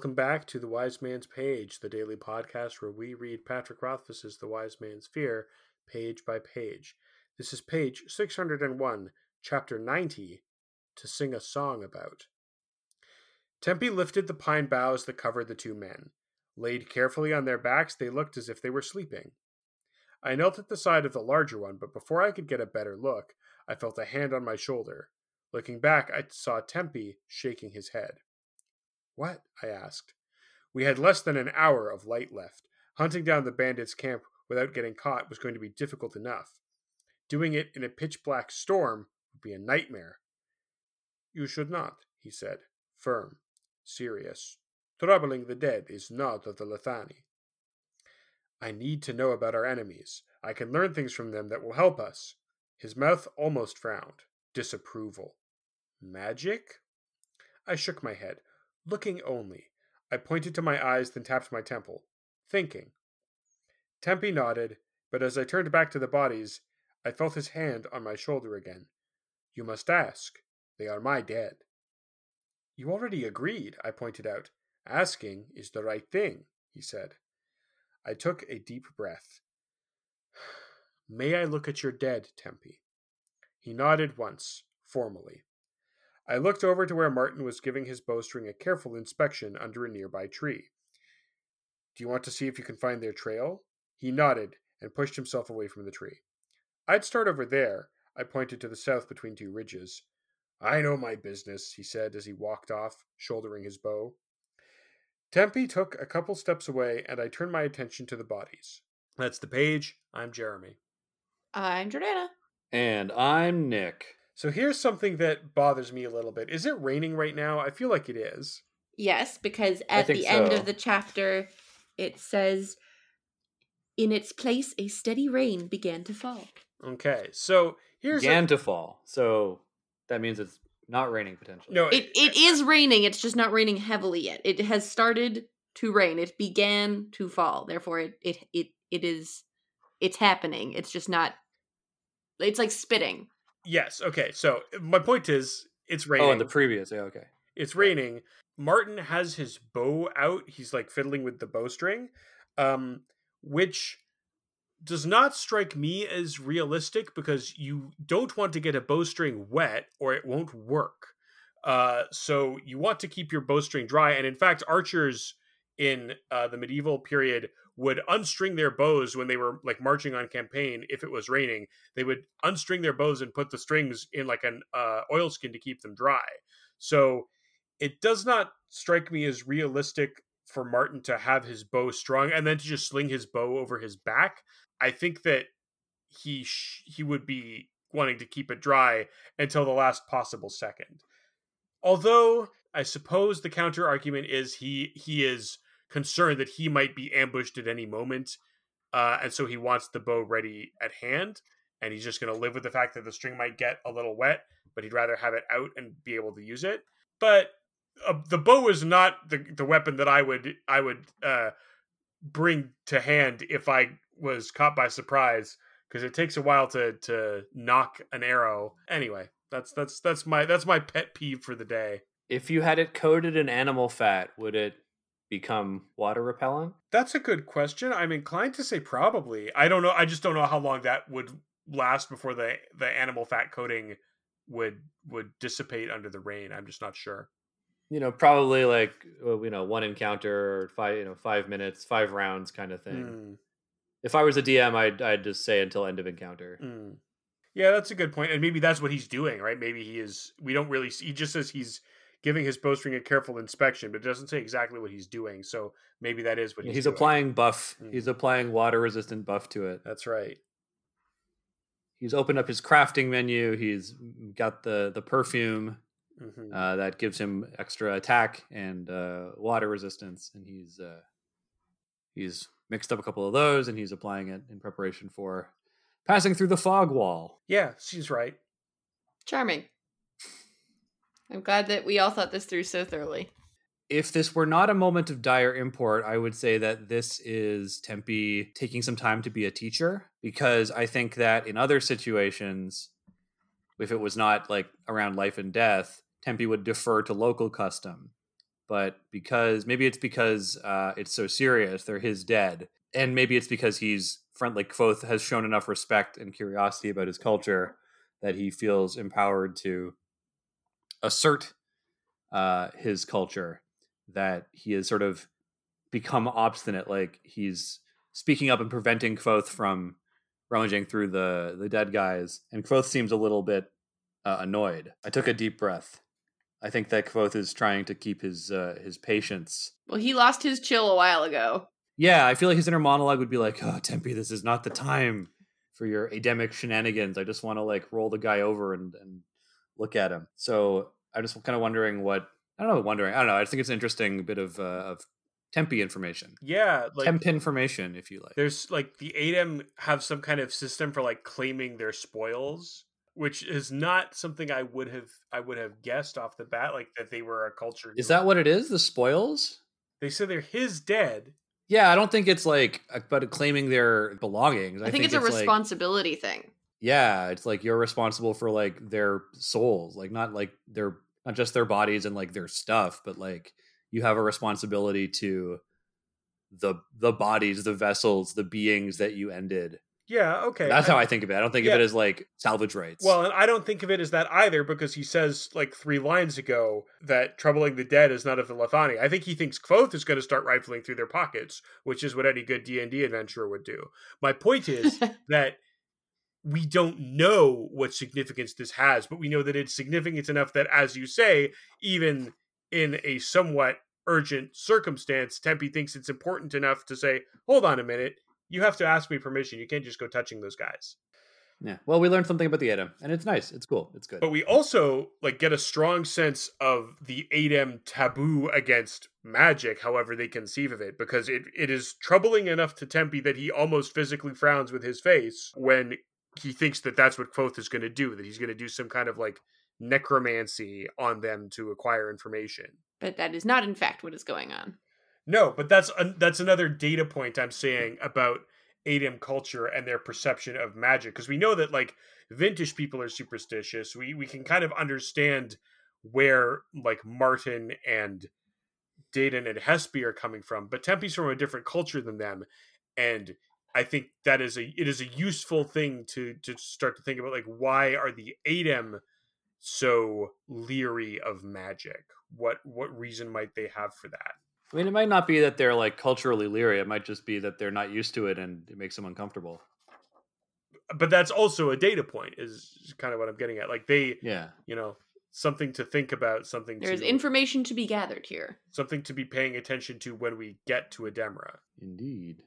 Welcome back to The Wise Man's Page, the daily podcast where we read Patrick Rothfuss's The Wise Man's Fear page by page. This is page 601, chapter 90, To Sing a Song About. Tempe lifted the pine boughs that covered the two men. Laid carefully on their backs, they looked as if they were sleeping. I knelt at the side of the larger one, but before I could get a better look, I felt a hand on my shoulder. Looking back, I saw Tempe shaking his head. What? I asked. We had less than an hour of light left. Hunting down the bandits' camp without getting caught was going to be difficult enough. Doing it in a pitch black storm would be a nightmare. You should not, he said, firm, serious. Troubling the dead is not of the Lethani. I need to know about our enemies. I can learn things from them that will help us. His mouth almost frowned. Disapproval. Magic? I shook my head, looking only. I pointed to my eyes, then tapped my temple, thinking. Tempe nodded, but as I turned back to the bodies, I felt his hand on my shoulder again. You must ask. They are my dead. You already agreed, I pointed out. Asking is the right thing, he said. I took a deep breath. May I look at your dead, Tempe? He nodded once, formally. I looked over to where Martin was giving his bowstring a careful inspection under a nearby tree. Do you want to see if you can find their trail? He nodded and pushed himself away from the tree. I'd start over there. I pointed to the south between two ridges. I know my business, he said as he walked off, shouldering his bow. Tempe took a couple steps away, and I turned my attention to the bodies. That's the page. I'm Jeremy. I'm Jordana. And I'm Nick. So here's something that bothers me a little bit. Is it raining right now? I feel like it is. Yes, because at the end of the chapter, it says, In its place, a steady rain began to fall. Okay, so here's Began a, to fall. So that means it's not raining potentially. no. It it is raining, it's just not raining heavily yet. It has started to rain. It began to fall. Therefore it it it, it is it's happening. It's just not it's like spitting. Yes. Okay. So my point is, it's raining. Oh, in the previous. Yeah, okay. it's raining. Martin has his bow out. He's like fiddling with the bowstring, um, which does not strike me as realistic because you don't want to get a bowstring wet or it won't work. Uh, so you want to keep your bowstring dry. And in fact, archers in uh, the medieval period would unstring their bows when they were like marching on campaign. If it was raining, they would unstring their bows and put the strings in like an uh, oilskin to keep them dry. So it does not strike me as realistic for Martin to have his bow strung and then to just sling his bow over his back. I think that he sh- he would be wanting to keep it dry until the last possible second. Although I suppose the counter argument is he he is concerned that he might be ambushed at any moment, uh, and so he wants the bow ready at hand, and he's just going to live with the fact that the string might get a little wet, but he'd rather have it out and be able to use it. But uh, the bow is not the the weapon that I would I would uh, bring to hand if I was caught by surprise because it takes a while to to nock an arrow. Anyway, that's that's that's my that's my pet peeve for the day. If you had it coated in animal fat, would it become water repellent? That's a good question. I'm inclined to say probably. I don't know. I just don't know how long that would last before the the animal fat coating would would dissipate under the rain. I'm just not sure. You know, probably like well, you know, one encounter or five, you know, five minutes, five rounds kind of thing. Mm, If I was a DM, I'd I'd just say until end of encounter. mm. Yeah, that's a good point. And maybe that's what he's doing, right? Maybe he is. We don't really. See, he just says he's giving his bowstring a careful inspection, but it doesn't say exactly what he's doing. So maybe that is what he's, He's, doing. applying buff. Mm. He's applying water resistant buff to it. That's right. He's opened up his crafting menu. He's got the the perfume hmm uh, that gives him extra attack and uh, water resistance, and he's uh, he's mixed up a couple of those, and he's applying it in preparation for passing through the fog wall. Yeah, she's right. Charming. I'm glad that we all thought this through so thoroughly. If this were not a moment of dire import, I would say that this is Tempe taking some time to be a teacher because I think that in other situations, if it was not like around life and death, Tempe would defer to local custom. but because maybe it's because uh, it's so serious, they're his dead, and maybe it's because he's friend like Kvothe has shown enough respect and curiosity about his culture that he feels empowered to assert uh, his culture. That he has sort of become obstinate, like he's speaking up and preventing Kvothe from rummaging through the the dead guys. And Kvothe seems a little bit uh, annoyed. I took a deep breath. I think that Kvothe is trying to keep his uh, his patience. Well, he lost his chill a while ago. Yeah, I feel like his inner monologue would be like, "Oh, Tempe, this is not the time for your Ademic shenanigans. I just want to like roll the guy over and and look at him." So I'm just kind of wondering what I don't know, wondering. I don't know. I just think it's an interesting bit of uh, of Tempe information. Yeah, like Temp information, if you like. there's like the Adem have some kind of system for like claiming their spoils, which is not something I would have I would have guessed off the bat, like that they were a culture. Is that what it is? The spoils? they said they're his dead? Yeah, I don't think it's like about claiming their belongings. I, think, it's a like- responsibility thing. Yeah, it's like you're responsible for like their souls, like not like their not just their bodies and like their stuff, but like you have a responsibility to the the bodies, the vessels, the beings that you ended. Yeah, okay. That's how I think of it. I don't think Yeah. of it as like salvage rights. Well, and I don't think of it as that either because he says like three lines ago that troubling the dead is not of the Lethani. I think he thinks Kvothe is going to start rifling through their pockets, which is what any good D and D adventurer would do. My point is that we don't know what significance this has, but we know that it's significant enough that, as you say, even in a somewhat urgent circumstance, Tempe thinks it's important enough to say, "Hold on a minute." You have to ask me permission. You can't just go touching those guys. yeah. Well, we learned something about the Adem, and it's nice. It's cool. It's good. But we also like get a strong sense of the Adem taboo against magic, however they conceive of it, because it, it is troubling enough to Tempe that he almost physically frowns with his face when he thinks that that's what Kvothe is going to do, that he's going to do some kind of like necromancy on them to acquire information. but that is not, in fact, what is going on. No, but that's an, that's another data point I'm saying about Adem culture and their perception of magic because we know that like Vintish people are superstitious. We we can kind of understand where like Martin and Dedan and Hespe are coming from, but Tempe's from a different culture than them, and I think that is a it is a useful thing to to start to think about like why are the Adem so leery of magic? What what reason might they have for that? I mean, it might not be that they're like culturally leery. It might just be that they're not used to it, and it makes them uncomfortable. but that's also a data point is kind of what i'm getting at like they Yeah. you know something to think about something There's to information to be gathered here. something to be paying attention to when we get to Ademre. Indeed.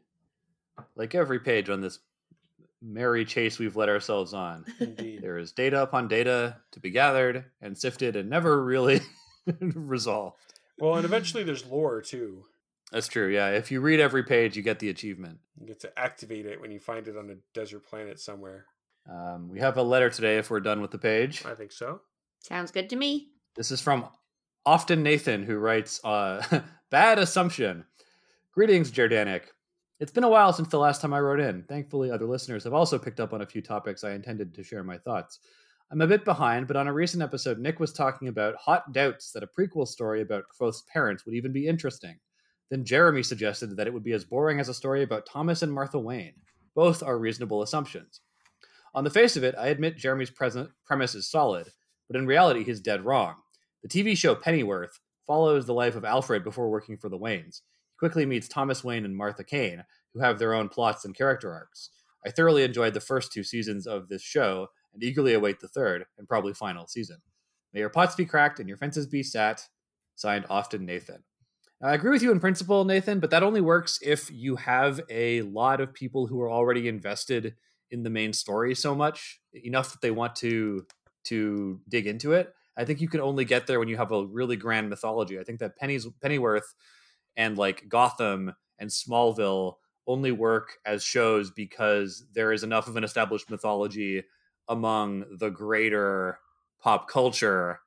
Like every page on this merry chase we've led ourselves on, Indeed. there is data upon data to be gathered and sifted and never really resolved. well, and eventually there's lore too. That's true. Yeah. If you read every page, you get the achievement. You get to activate it when you find it on a desert planet somewhere. Um, we have a letter today if we're done with the page. I think so. Sounds good to me. This is from Often Nathan, who writes, uh, Bad assumption. Greetings, Jardanic. It's been a while since the last time I wrote in. Thankfully, other listeners have also picked up on a few topics I intended to share my thoughts. I'm a bit behind, but on a recent episode, Nick was talking about hot doubts that a prequel story about Kvothe's parents would even be interesting. Then Jeremy suggested that it would be as boring as a story about Thomas and Martha Wayne. Both are reasonable assumptions. On the face of it, I admit Jeremy's present premise is solid, but in reality, he's dead wrong. The TV show Pennyworth follows the life of Alfred before working for the Waynes. Quickly meets Thomas Wayne and Martha Kane, who have their own plots and character arcs. I thoroughly enjoyed the first two seasons of this show and eagerly await the third and probably final season. May your pots be cracked and your fences be sat. Signed, Often Nathan. Now, I agree with you in principle, Nathan, but that only works if you have a lot of people who are already invested in the main story so much, enough that they want to to dig into it. I think you can only get there when you have a really grand mythology. I think that Penny's Pennyworth and like Gotham and Smallville only work as shows because there is enough of an established mythology among the greater pop culture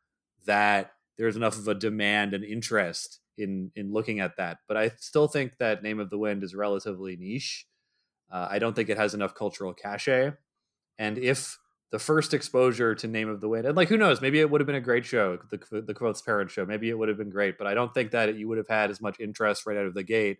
that there's enough of a demand and interest in in looking at that. But I still think that Name of the Wind is relatively niche. Uh, I don't think it has enough cultural cachet. And if the first exposure to Name of the Wind. And like, who knows? Maybe it would have been a great show, the the Kvothe's Parent show. Maybe it would have been great, but I don't think that you would have had as much interest right out of the gate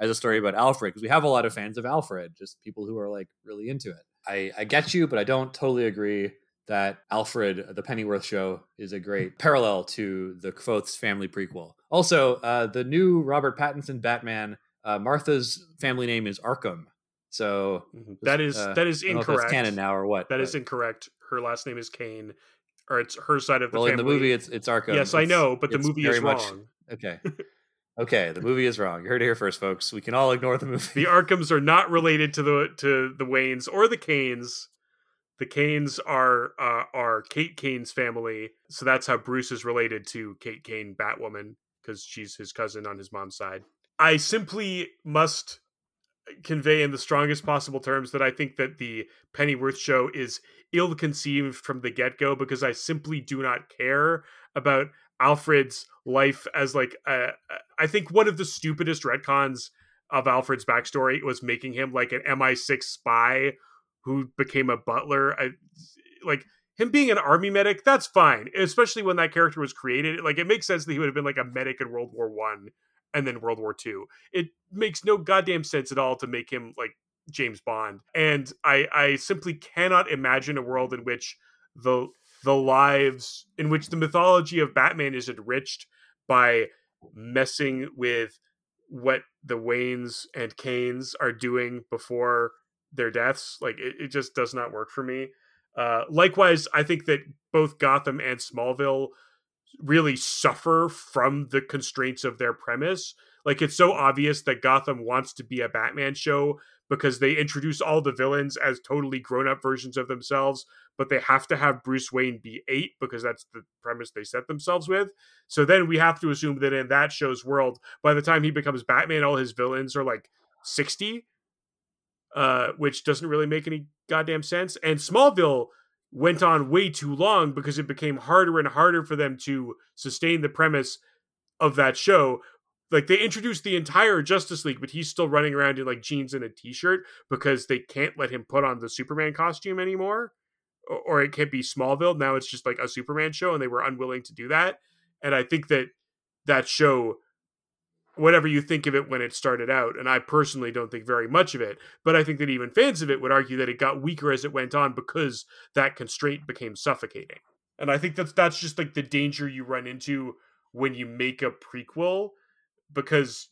as a story about Alfred because we have a lot of fans of Alfred, just people who are like really into it. I, I get you, but I don't totally agree that Alfred, the Pennyworth show, is a great parallel to the Kvothe's family prequel. Also, uh, the new Robert Pattinson Batman, uh, Martha's family name is Arkham. So mm-hmm. that is uh, that is incorrect. canon now or what? That but. is incorrect. Her last name is Kane, or it's her side of the well, family. in the movie, it's it's Arkham. Yes, it's, I know, but the movie is wrong. Much, okay. Okay, the movie is wrong. You heard it here first, folks. We can all ignore the movie. The Arkhams are not related to the to the Waynes or the Kanes. The Kanes are uh, are Kate Kane's family, so that's how Bruce is related to Kate Kane, Batwoman, because she's his cousin on his mom's side. I simply must convey in the strongest possible terms that I think that the Pennyworth show is ill conceived from the get go because I simply do not care about Alfred's life as like a, I think one of the stupidest retcons of Alfred's backstory was making him like an MI6 spy who became a butler. I, like him being an army medic, that's fine, especially when that character was created. Like it makes sense that he would have been like a medic in World War One and then World War Two. It makes no goddamn sense at all to make him like James Bond. And I I simply cannot imagine a world in which the the lives in which the mythology of Batman is enriched by messing with what the Waynes and Kanes are doing before their deaths. Like it, it just does not work for me. Uh, likewise, I think that both Gotham and Smallville really suffer from the constraints of their premise. Like it's so obvious that Gotham wants to be a Batman show because they introduce all the villains as totally grown-up versions of themselves, but they have to have Bruce Wayne be 8 because that's the premise they set themselves with. So then we have to assume that in that show's world, by the time he becomes Batman, all his villains are like 60. Uh, which doesn't really make any goddamn sense. And Smallville went on way too long because it became harder and harder for them to sustain the premise of that show. Like they introduced the entire Justice League, but he's still running around in like jeans and a t-shirt because they can't let him put on the Superman costume anymore. Or it can't be Smallville. Now it's just like a Superman show, and they were unwilling to do that. And I think that that show whatever you think of it when it started out. And I personally don't think very much of it, but I think that even fans of it would argue that it got weaker as it went on because that constraint became suffocating. And I think that's that's just like the danger you run into when you make a prequel because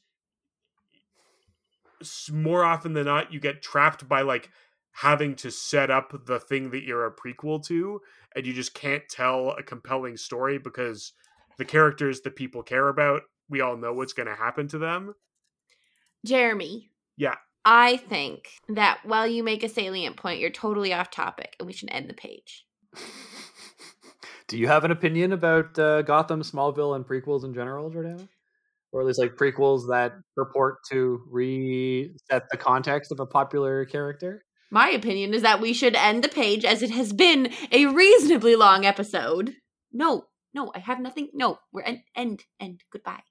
more often than not you get trapped by like having to set up the thing that you're a prequel to and you just can't tell a compelling story because the characters that people care about we all know what's going to happen to them. Jeremy. Yeah. I think that while you make a salient point, you're totally off topic and we should end the page. Do you have an opinion about uh, Gotham, Smallville, and prequels in general, Jordana? Or at least like prequels that purport to reset the context of a popular character? My opinion is that we should end the page as it has been a reasonably long episode. No, no, I have nothing. No, we're end, end, end. Goodbye.